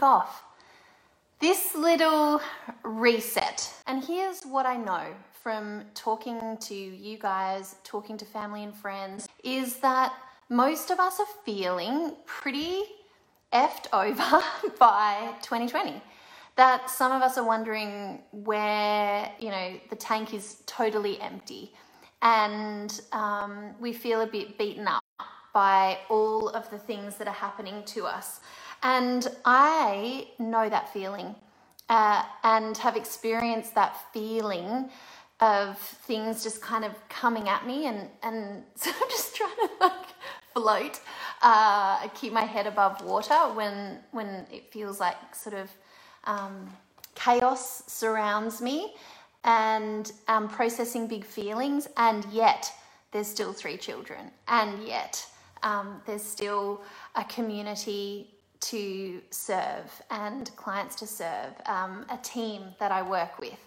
Kick off this little reset. And here's what I know from talking to you guys, talking to family and friends, is that most of us are feeling pretty effed over by 2020. That some of us are wondering where, you know, the tank is totally empty and um, we feel a bit beaten up by all of the things that are happening to us. And I know that feeling uh, and have experienced that feeling of things just kind of coming at me and, and so I'm just trying to like float, uh, keep my head above water when, when it feels like sort of um, chaos surrounds me and processing big feelings, and yet there's still three children, and yet um, there's still a community to serve and clients to serve, um, a team that I work with.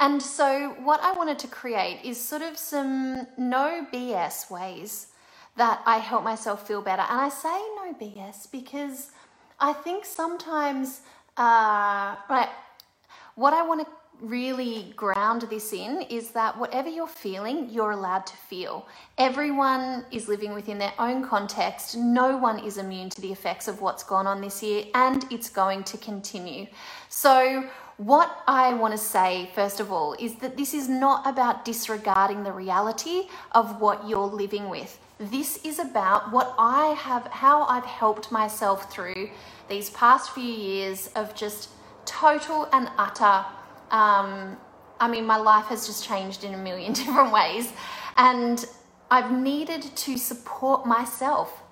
And so, what I wanted to create is sort of some no BS ways that I help myself feel better. And I say no BS because I think sometimes, uh, right, what I want to really ground this in is that whatever you're feeling, you're allowed to feel. Everyone is living within their own context. No one is immune to the effects of what's gone on this year, and it's going to continue. So, what I want to say, first of all, is that this is not about disregarding the reality of what you're living with. This is about what I have, how I've helped myself through these past few years of just total and utter um, I mean, my life has just changed in a million different ways. And I've needed to support myself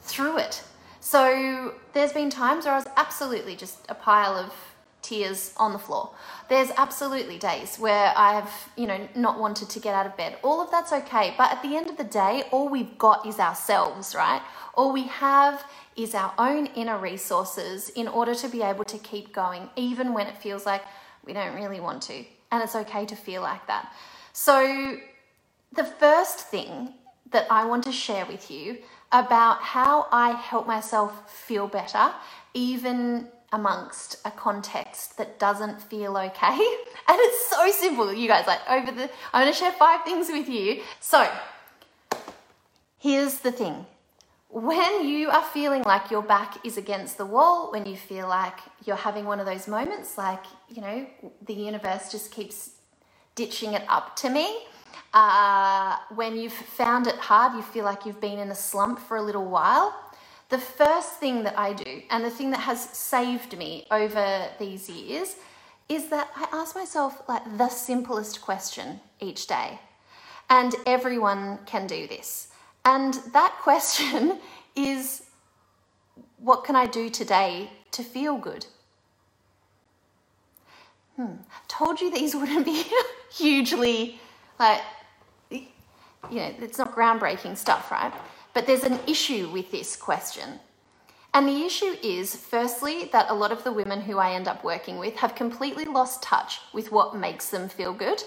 through it. So there's been times where I was absolutely just a pile of tears on the floor. There's absolutely days where I've, you know, not wanted to get out of bed. All of that's okay. But at the end of the day, all we've got is ourselves, right? All we have is our own inner resources in order to be able to keep going, even when it feels like we don't really want to. And it's okay to feel like that. So, the first thing that I want to share with you about how I help myself feel better, even amongst a context that doesn't feel okay. And it's so simple, you guys. Like, over the, I'm to share five things with you. So, here's the thing when you are feeling like your back is against the wall, when you feel like you're having one of those moments, like, you know, the universe just keeps ditching it up to me, uh, when you've found it hard, you feel like you've been in a slump for a little while, the first thing that I do, and the thing that has saved me over these years, is that I ask myself like the simplest question each day. And everyone can do this. And that question is what can I do today to feel good? Hmm. Told you these wouldn't be hugely, like, you know, it's not groundbreaking stuff, right? But there's an issue with this question. And the issue is, firstly, that a lot of the women who I end up working with have completely lost touch with what makes them feel good.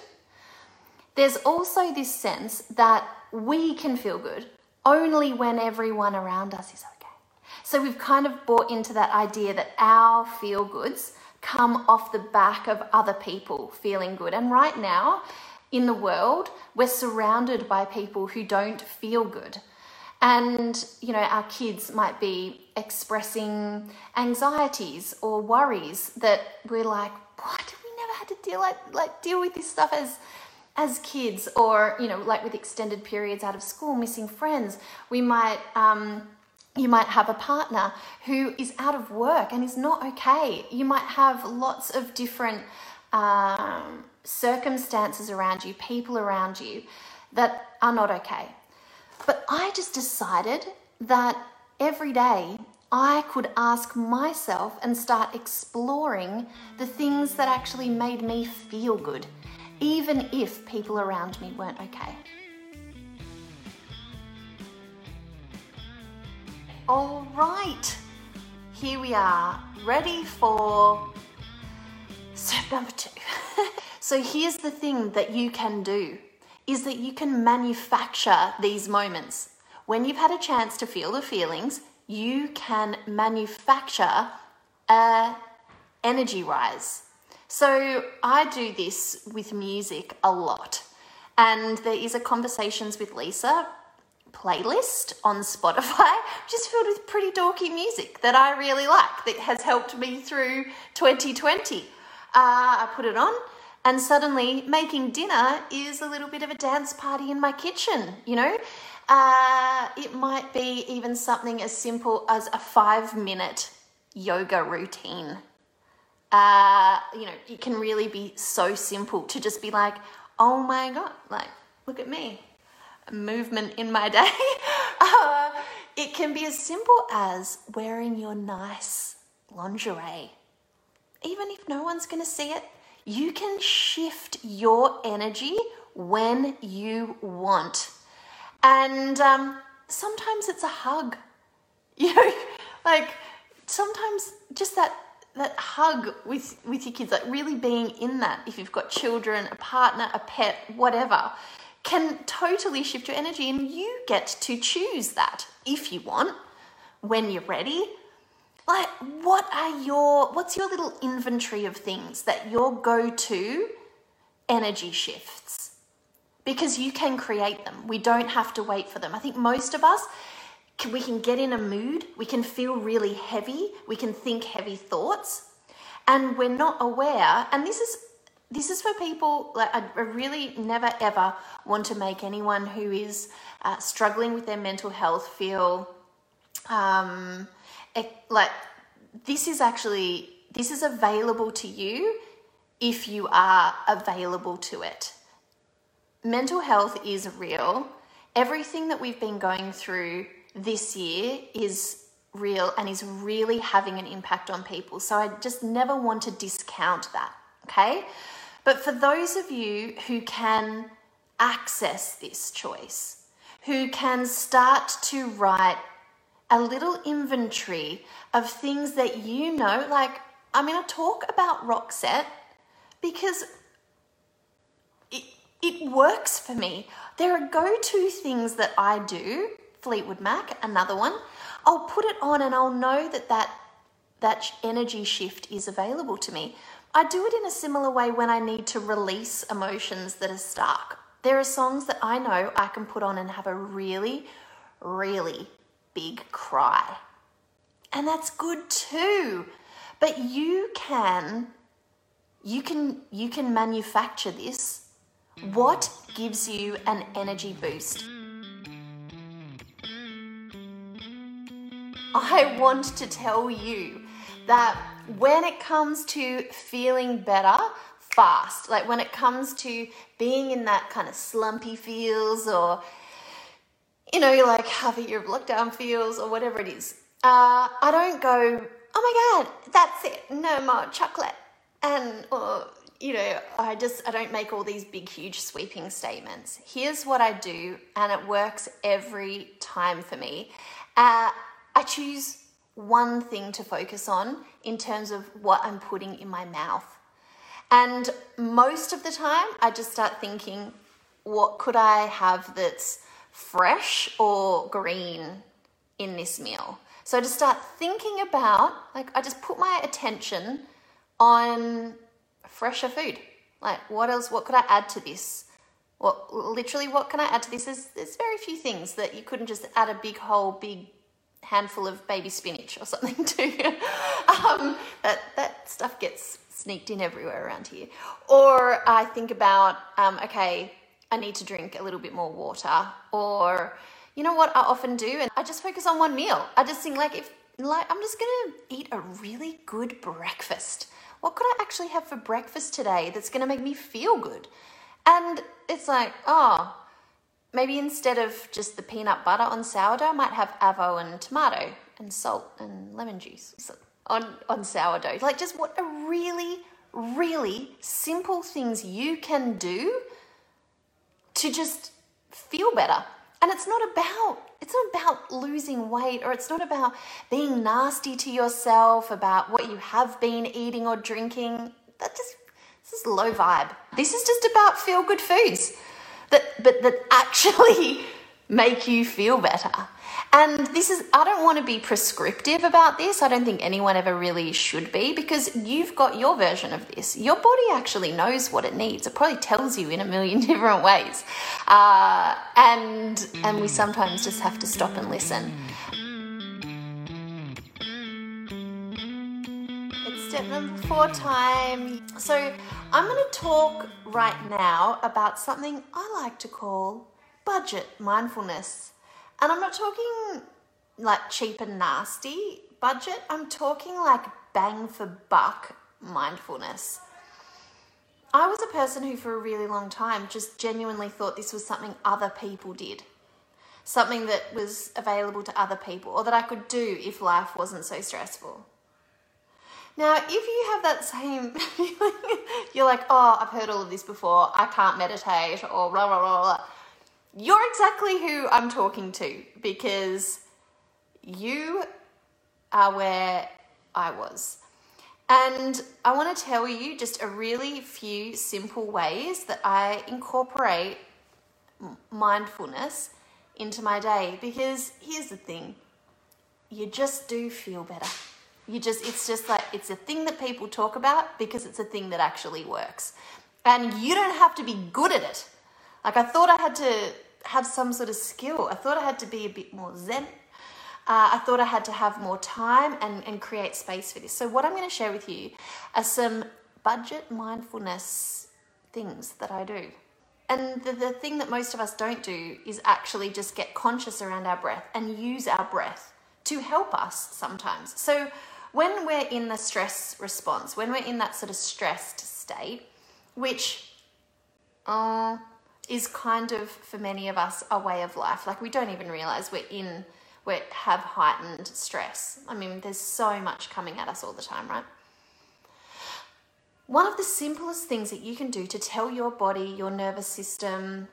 There's also this sense that we can feel good only when everyone around us is okay. So we've kind of bought into that idea that our feel goods come off the back of other people feeling good. And right now, in the world, we're surrounded by people who don't feel good. And, you know, our kids might be expressing anxieties or worries that we're like, what? We never had to deal like, like deal with this stuff as as kids, or you know, like with extended periods out of school, missing friends, we might um, You might have a partner who is out of work and is not okay. You might have lots of different um, circumstances around you, people around you that are not okay. But I just decided that every day I could ask myself and start exploring the things that actually made me feel good, even if people around me weren't okay. All right, here we are, ready for step number two. so here's the thing that you can do is that you can manufacture these moments. When you've had a chance to feel the feelings, you can manufacture a energy rise. So I do this with music a lot. And there is a Conversations with Lisa playlist on Spotify, which is filled with pretty dorky music that I really like, that has helped me through 2020. Uh, I put it on, and suddenly making dinner is a little bit of a dance party in my kitchen, you know? Uh, it might be even something as simple as a five minute yoga routine. Uh, you know, it can really be so simple to just be like, oh my God, like, look at me, movement in my day. uh, it can be as simple as wearing your nice lingerie. Even if no one's going to see it, you can shift your energy when you want. And um, sometimes it's a hug. You know, like sometimes just that that hug with with your kids, like really being in that. If you've got children, a partner, a pet, whatever, can totally shift your energy, and you get to choose that if you want when you're ready. Like, what are your what's your little inventory of things that your go-to energy shifts? because you can create them. We don't have to wait for them. I think most of us, we can get in a mood, we can feel really heavy, we can think heavy thoughts, and we're not aware. And this is this is for people like I really never ever want to make anyone who is uh, struggling with their mental health feel um, like this is actually this is available to you if you are available to it mental health is real. Everything that we've been going through this year is real and is really having an impact on people. So I just never want to discount that, okay? But for those of you who can access this choice, who can start to write a little inventory of things that you know, like I'm going to talk about Roxette because it works for me. There are go to things that I do, Fleetwood Mac, another one. I'll put it on and I'll know that that, that energy shift is available to me. I do it in a similar way when I need to release emotions that are stuck. There are songs that I know I can put on and have a really, really big cry. And that's good too. But you can you can you can manufacture this what gives you an energy boost? I want to tell you that when it comes to feeling better fast, like when it comes to being in that kind of slumpy feels or, you know, like half of lockdown feels or whatever it is, uh, I don't go, oh my God, that's it, no more chocolate. And, or, you know, I just I don't make all these big huge sweeping statements. Here's what I do and it works every time for me. Uh, I choose one thing to focus on in terms of what I'm putting in my mouth. And most of the time I just start thinking what could I have that's fresh or green in this meal? So I just start thinking about like I just put my attention on fresher food. Like, what else? What could I add to this? What literally? What can I add to this? There's, there's very few things that you couldn't just add a big whole big handful of baby spinach or something too. um, that that stuff gets sneaked in everywhere around here. Or I think about, um, okay, I need to drink a little bit more water, or You know what I often do? And I just focus on one meal. I just think like if like I'm just gonna eat a really good breakfast. What could I actually have for breakfast today that's gonna make me feel good? And it's like, oh, maybe instead of just the peanut butter on sourdough, I might have avo and tomato and salt and lemon juice on, on sourdough. Like just what a really, really simple things you can do to just feel better. And it's not about it's not about losing weight or it's not about being nasty to yourself about what you have been eating or drinking. That just this is low vibe. This is just about feel good foods that but that actually make you feel better. And this is, I don't want to be prescriptive about this. I don't think anyone ever really should be because you've got your version of this. Your body actually knows what it needs. It probably tells you in a million different ways. Uh, and, and we sometimes just have to stop and listen. Step number four time. So I'm going to talk right now about something I like to call budget mindfulness. And I'm not talking like cheap and nasty budget, I'm talking like bang for buck mindfulness. I was a person who, for a really long time, just genuinely thought this was something other people did. Something that was available to other people, or that I could do if life wasn't so stressful. Now, if you have that same feeling, you're like, oh, I've heard all of this before, I can't meditate, or blah, blah, blah, blah you're exactly who I'm talking to because you are where I was. And I want to tell you just a really few simple ways that I incorporate mindfulness into my day because here's the thing you just do feel better. You just, it's just like, it's a thing that people talk about because it's a thing that actually works. And you don't have to be good at it. Like, I thought I had to have some sort of skill. I thought I had to be a bit more zen. Uh, I thought I had to have more time and, and create space for this. So, what I'm going to share with you are some budget mindfulness things that I do. And the, the thing that most of us don't do is actually just get conscious around our breath and use our breath to help us sometimes. So, when we're in the stress response, when we're in that sort of stressed state, which, uh, is kind of for many of us a way of life. Like we don't even realize we're in we have heightened stress. I mean, there's so much coming at us all the time, right? One of the simplest things that you can do to tell your body, your nervous system,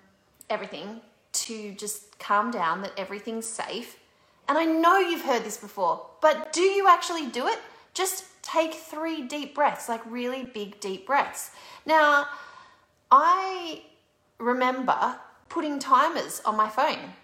everything to just calm down that everything's safe. And I know you've heard this before, but do you actually do it? Just take three deep breaths, like really big, deep breaths. Now, I remember putting timers on my phone,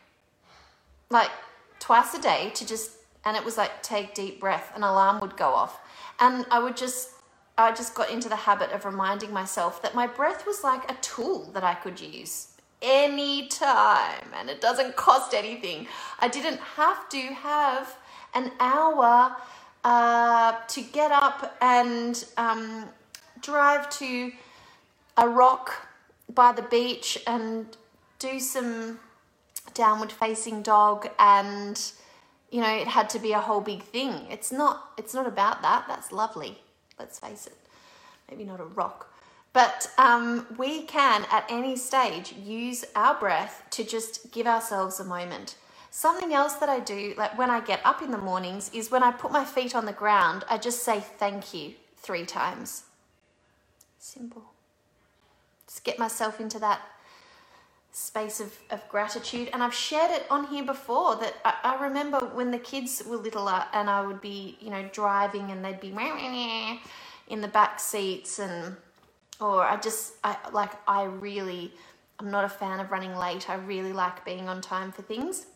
like twice a day to just, and it was like take deep breath, an alarm would go off. And I would just, I just got into the habit of reminding myself that my breath was like a tool that I could use anytime and it doesn't cost anything. I didn't have to have an hour uh, to get up and um, drive to a rock by the beach and do some downward facing dog and you know it had to be a whole big thing. It's not it's not about that. That's lovely. Let's face it. Maybe not a rock but um, we can at any stage use our breath to just give ourselves a moment. Something else that i do like when i get up in the mornings is when i put my feet on the ground i just say thank you three times. Simple. Just get myself into that space of, of gratitude. And I've shared it on here before that I, I remember when the kids were littler and I would be, you know, driving and they'd be in the back seats and, or I just, I like, I really, I'm not a fan of running late. I really like being on time for things.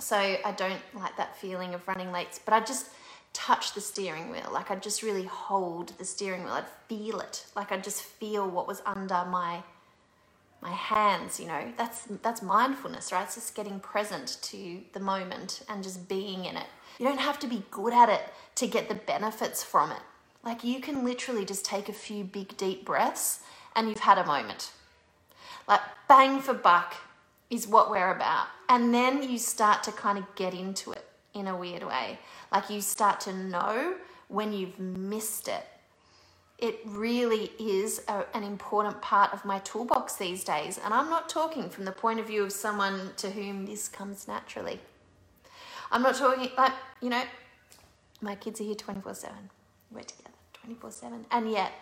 So I don't like that feeling of running late, but I just, touch the steering wheel. Like I'd just really hold the steering wheel. I'd feel it. Like I'd just feel what was under my my hands, you know. That's that's mindfulness, right? It's just getting present to the moment and just being in it. You don't have to be good at it to get the benefits from it. Like you can literally just take a few big deep breaths and you've had a moment. Like bang for buck is what we're about. and then you start to kind of get into it in a weird way. Like you start to know when you've missed it. It really is a, an important part of my toolbox these days. And I'm not talking from the point of view of someone to whom this comes naturally. I'm not talking like, you know, my kids are here 24 7. We're together 24 7. And yet,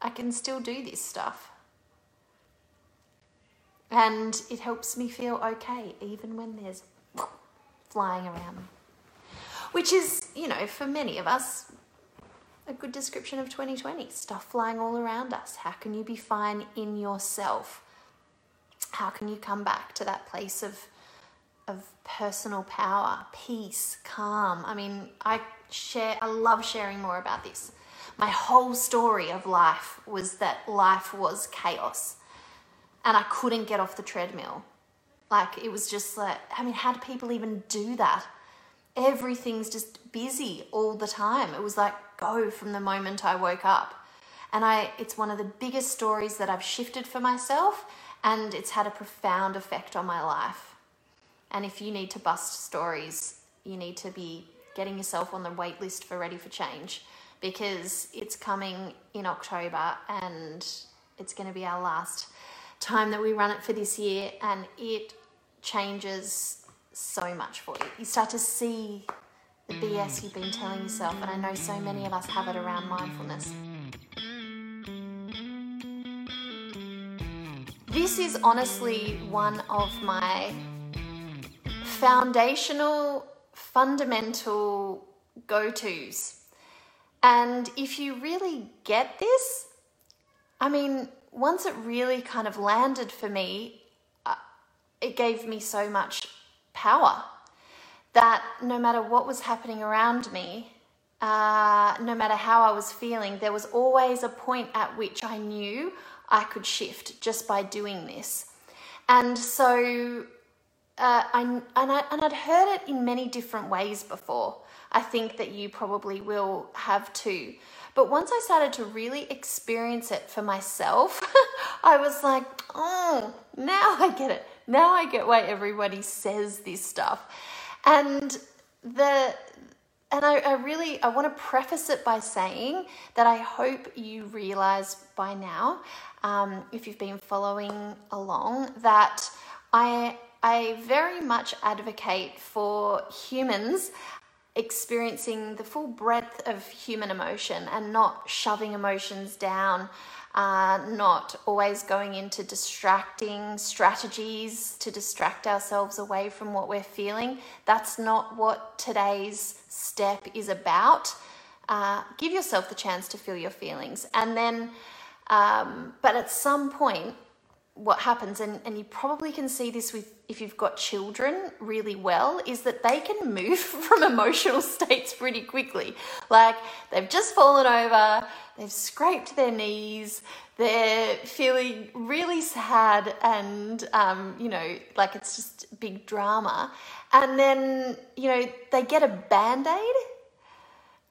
I can still do this stuff. And it helps me feel okay, even when there's flying around. Which is, you know, for many of us, a good description of 2020 stuff flying all around us. How can you be fine in yourself? How can you come back to that place of, of personal power, peace, calm? I mean, I share, I love sharing more about this. My whole story of life was that life was chaos and I couldn't get off the treadmill. Like, it was just like, I mean, how do people even do that? Everything's just busy all the time. It was like, go from the moment I woke up. And I, it's one of the biggest stories that I've shifted for myself, and it's had a profound effect on my life. And if you need to bust stories, you need to be getting yourself on the wait list for Ready for Change because it's coming in October and it's going to be our last time that we run it for this year, and it changes so much for you. You start to see the BS you've been telling yourself, and I know so many of us have it around mindfulness. This is honestly one of my foundational, fundamental go tos. And if you really get this, I mean, once it really kind of landed for me, uh, it gave me so much power that no matter what was happening around me, uh, no matter how I was feeling, there was always a point at which I knew I could shift just by doing this. And so, uh, I, and, I, and I'd heard it in many different ways before. I think that you probably will have too. But once I started to really experience it for myself, I was like, oh, now I get it. Now I get why everybody says this stuff. And the and I, I really I want to preface it by saying that I hope you realize by now, um, if you've been following along, that I I very much advocate for humans experiencing the full breadth of human emotion and not shoving emotions down, uh, not always going into distracting strategies to distract ourselves away from what we're feeling. That's not what today's step is about. Uh, give yourself the chance to feel your feelings. And then, um, but at some point, what happens, and, and you probably can see this with if you've got children really well, is that they can move from emotional states pretty quickly. Like they've just fallen over, they've scraped their knees, they're feeling really sad, and um, you know, like it's just big drama. And then, you know, they get a band aid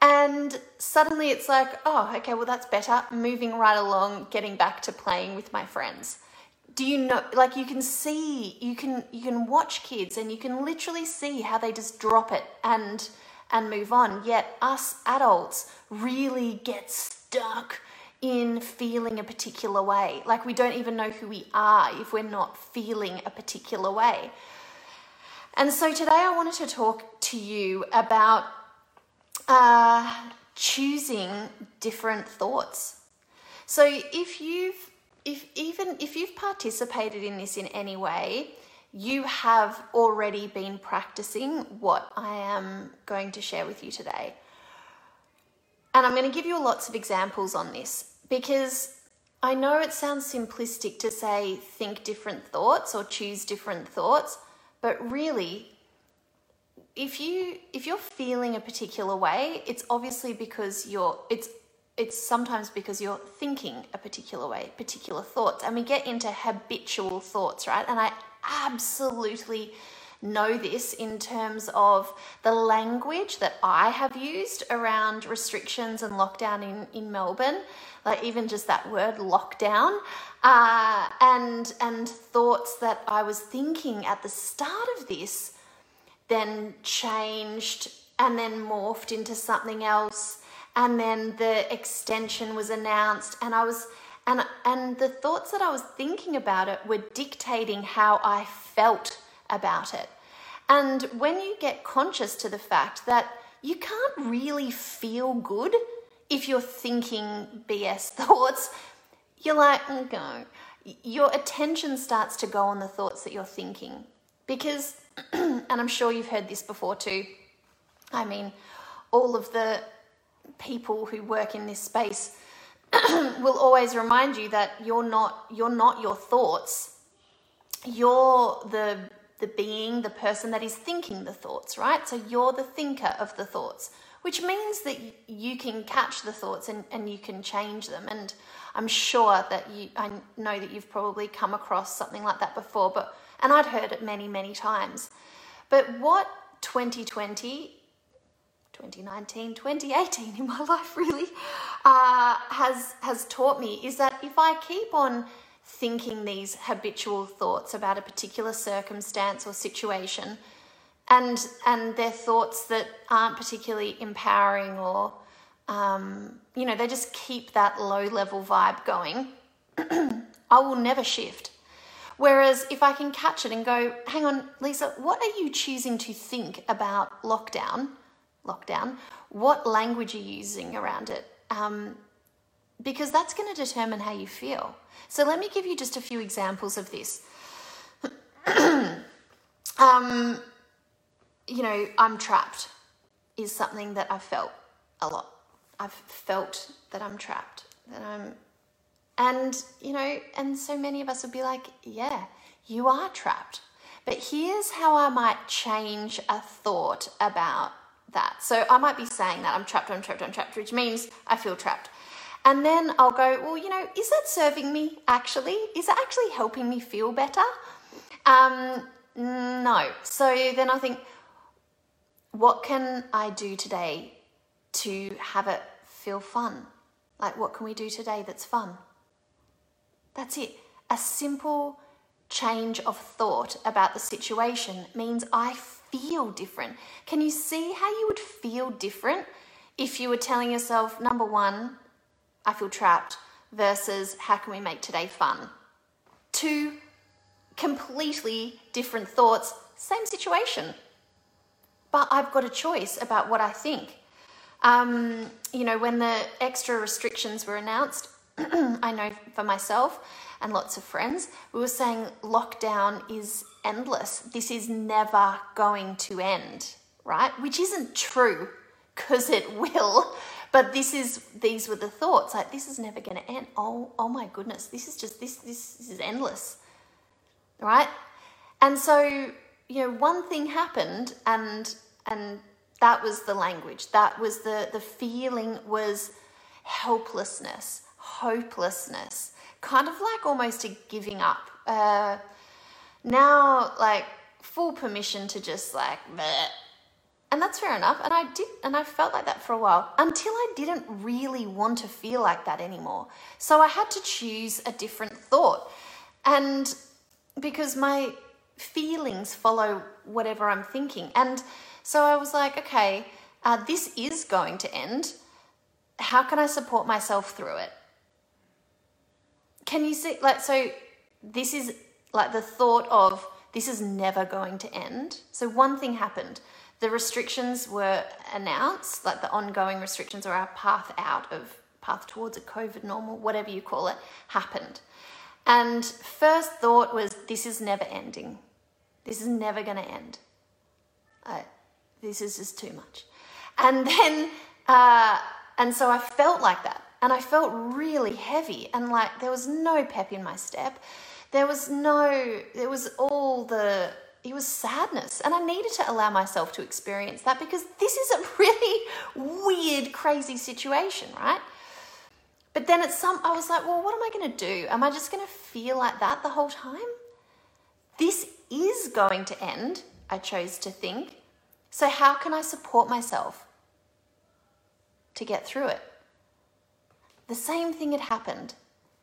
and suddenly it's like, oh, okay, well, that's better. Moving right along, getting back to playing with my friends do you know like you can see you can you can watch kids and you can literally see how they just drop it and and move on. Yet us adults really get stuck in feeling a particular way. Like we don't even know who we are if we're not feeling a particular way. And so today i wanted to talk to you about uh, choosing different thoughts. So if you've if even if you've participated in this in any way, you have already been practicing what I am going to share with you today. And I'm going to give you lots of examples on this because I know it sounds simplistic to say think different thoughts or choose different thoughts, but really if you if you're feeling a particular way, it's obviously because you're it's it's sometimes because you're thinking a particular way, particular thoughts. And we get into habitual thoughts, right? And I absolutely know this in terms of the language that I have used around restrictions and lockdown in, in Melbourne. Like, even just that word lockdown. uh, and and thoughts that I was thinking at the start of this then changed and then morphed into something else and then the extension was announced and I was and and the thoughts that I was thinking about it were dictating how I felt about it. And when you get conscious to the fact that you can't really feel good if you're thinking BS thoughts, you're like, mm, go. Your attention starts to go on the thoughts that you're thinking. Because, and I'm sure you've heard this before too, I mean, all of the people who work in this space will always remind you that you're not you're not your thoughts. You're the the being the person that is thinking the thoughts right? So you're the thinker of the thoughts which means that you can catch the thoughts and, and you can change them. And i'm sure that you i know that you've probably come across something like that before but and i'd heard it many many times. But what 2020 2019, 2018 in my life really uh, has has taught me is that if I keep on thinking these habitual thoughts about a particular circumstance or situation, and and they're thoughts that aren't particularly empowering or um, you know they just keep that low level vibe going, I will never shift. Whereas if I can catch it and go, hang on, Lisa, what are you choosing to think about lockdown? Lockdown, what language you're using around it, um, because that's going to determine how you feel. So let me give you just a few examples of this. um, you know, I'm trapped is something that I've felt a lot. I've felt that I'm trapped, that I'm, and you know, and so many of us would be like, yeah, you are trapped. But here's how I might change a thought about that. So I might be saying that I'm trapped, I'm trapped, I'm trapped, which means I feel trapped. And then I'll go, well, you know, is that serving me actually? Is it actually helping me feel better? Um, no. So then I think, what can I do today to have it feel fun? Like, what can we do today that's fun? That's it. A simple change of thought about the situation means I feel different. Can you see how you would feel different if you were telling yourself, number one, I feel trapped, versus how can we make today fun? Two completely different thoughts, same situation. But I've got a choice about what I think. Um, you know, when the extra restrictions were announced, I know for myself and lots of friends, we were saying lockdown is endless. This is never going to end, right? Which isn't true because it will. But this is these were the thoughts like this is never going to end. Oh, oh my goodness, this is just this, this this is endless, right? And so you know, one thing happened, and and that was the language. That was the the feeling was helplessness, hopelessness, kind of like almost a giving up. Uh, now like full permission to just like bleh. and that's fair enough and i did and i felt like that for a while until i didn't really want to feel like that anymore so i had to choose a different thought and because my feelings follow whatever i'm thinking and so i was like okay uh, this is going to end how can i support myself through it can you see like so this is like the thought of this is never going to end. So one thing happened. The restrictions were announced, like the ongoing restrictions or our path out of path towards a COVID normal, whatever you call it, happened. And first thought was this is never ending. This is never going to end. Uh, this is just too much. And then, uh, and so I felt like that. And I felt really heavy and like there was no pep in my step. There was no, there was all the, it was sadness. And I needed to allow myself to experience that because this is a really weird, crazy situation, right? But then at some, I was like, well, what am I going to do? Am I just going to feel like that the whole time? This is going to end, I chose to think. So, how can I support myself to get through it? The same thing had happened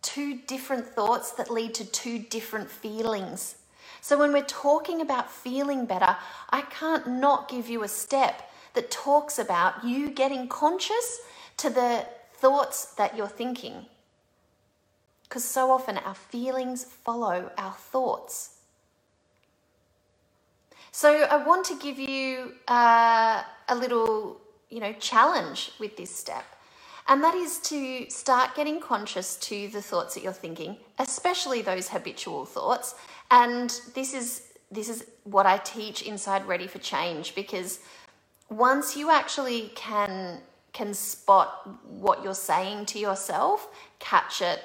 two different thoughts that lead to two different feelings. So when we're talking about feeling better, I can't not give you a step that talks about you getting conscious to the thoughts that you're thinking. Because so often our feelings follow our thoughts. So I want to give you uh, a little, you know, challenge with this step. And that is to start getting conscious to the thoughts that you're thinking, especially those habitual thoughts. And this is this is what I teach inside Ready for Change because once you actually can can spot what you're saying to yourself, catch it,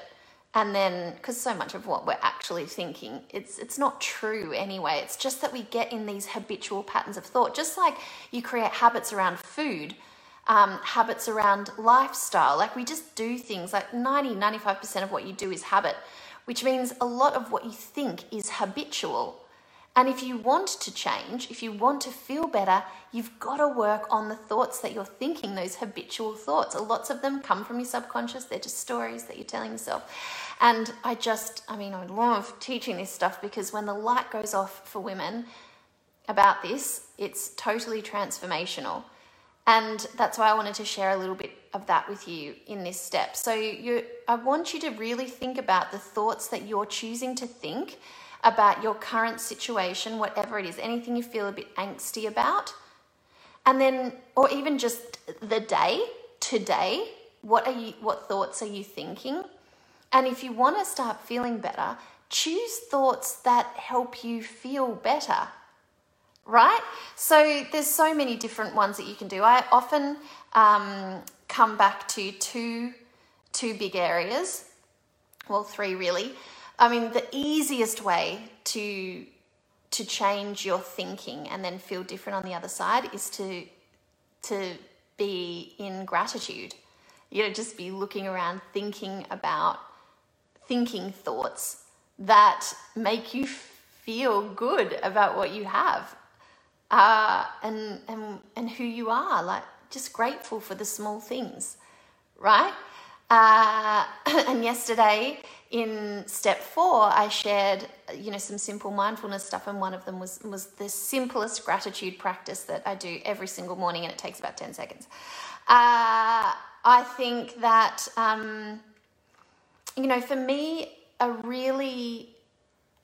and then because so much of what we're actually thinking it's it's not true anyway it's just that we get in these habitual patterns of thought just like you create habits around food um, habits around lifestyle like we just do things like 90 95% of what you do is habit which means a lot of what you think is habitual and if you want to change, if you want to feel better, you've got to work on the thoughts that you're thinking, those habitual thoughts. Lots of them come from your subconscious, they're just stories that you're telling yourself. And I just, I mean, I love teaching this stuff because when the light goes off for women about this, it's totally transformational. And that's why I wanted to share a little bit of that with you in this step. So you I want you to really think about the thoughts that you're choosing to think about your current situation, whatever it is, anything you feel a bit angsty about. And then, or even just the day, today, what are you, what thoughts are you thinking? And if you want to start feeling better, choose thoughts that help you feel better. Right? So there's so many different ones that you can do. I often um, come back to two, two big areas, well, three really. I mean, the easiest way to to change your thinking and then feel different on the other side is to to be in gratitude. You know, just be looking around thinking about thinking thoughts that make you feel good about what you have uh, and, and, and who you are. Like, just grateful for the small things, right? Uh, and yesterday in step four, I shared, you know, some simple mindfulness stuff, and one of them was was the simplest gratitude practice that I do every single morning, and it takes about ten seconds. Uh, I think that, um, you know, for me, a really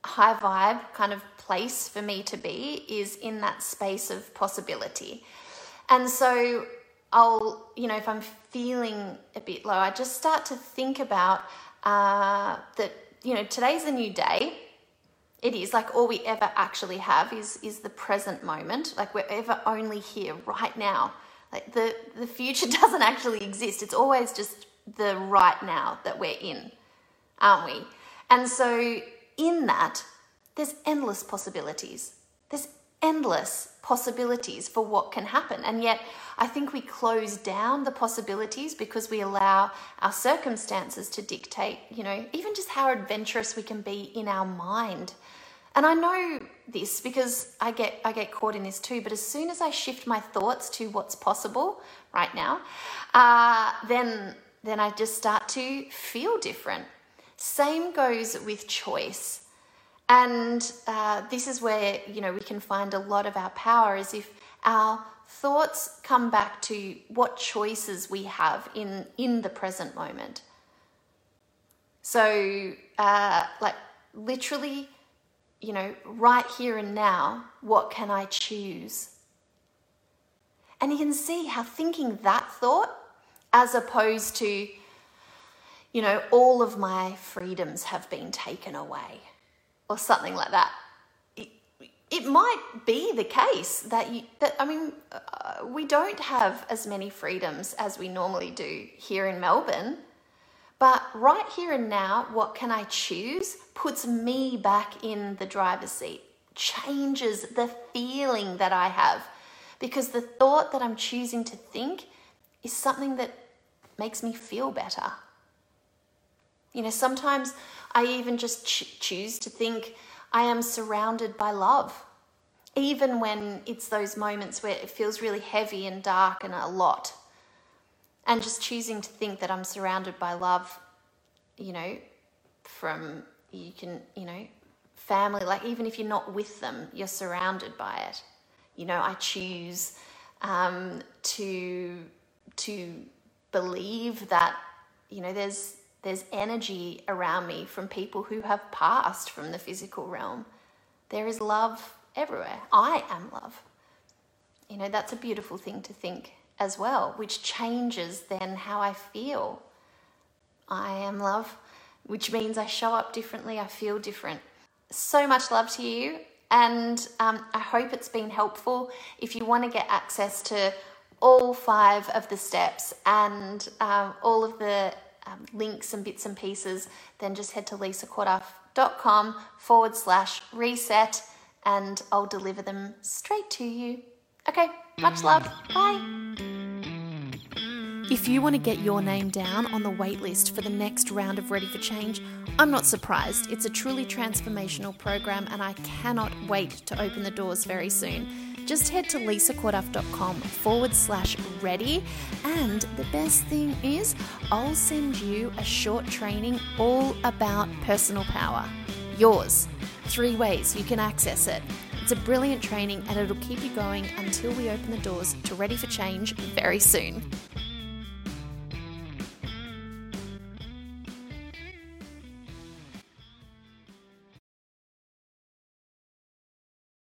high vibe kind of place for me to be is in that space of possibility, and so I'll, you know, if I'm feeling a bit low, I just start to think about uh, that, you know, today's a new day. It is like all we ever actually have is is the present moment. Like we're ever only here right now. Like the the future doesn't actually exist. It's always just the right now that we're in, aren't we? And so in that, there's endless possibilities. There's endless possibilities for what can happen. And yet, I think we close down the possibilities because we allow our circumstances to dictate, you know, even just how adventurous we can be in our mind. And I know this because I get I get caught in this too. But as soon as I shift my thoughts to what's possible right now, uh, then then I just start to feel different. Same goes with choice. And uh, this is where you know we can find a lot of our power is if our thoughts come back to what choices we have in in the present moment. So, uh, like literally, you know, right here and now, what can I choose? And you can see how thinking that thought, as opposed to, you know, all of my freedoms have been taken away or something like that. It, might be the case that you that I mean uh, we don't have as many freedoms as we normally do here in Melbourne. But right here and now, what can I choose puts me back in the driver's seat, changes the feeling that I have because the thought that I'm choosing to think is something that makes me feel better. You know, sometimes I even just ch- choose to think I am surrounded by love, even when it's those moments where it feels really heavy and dark and a lot. And just choosing to think that I'm surrounded by love, you know, from you can you know family like even if you're not with them you're surrounded by it you know i choose um, to to believe that you know there's there's energy around me from people who have passed from the physical realm. There is love everywhere. I am love. You know that's a beautiful thing to think as well which changes then how i feel. I am love which means i show up differently i feel different. So much love to you and um, I hope it's been helpful. If you want to get access to all five of the steps and um, all of the um, links and bits and pieces, then just head to lisacorduff.com forward slash reset and I'll deliver them straight to you. Okay, much love. Bye. If you want to get your name down on the waitlist for the next round of Ready for Change, I'm not surprised. It's a truly transformational program and I cannot wait to open the doors very soon. Just head to lisacorduff.com forward slash ready. And the best thing is, I'll send you a short training all about personal power. Yours. Three ways you can access it. It's a brilliant training and it'll keep you going until we open the doors to Ready for Change very soon.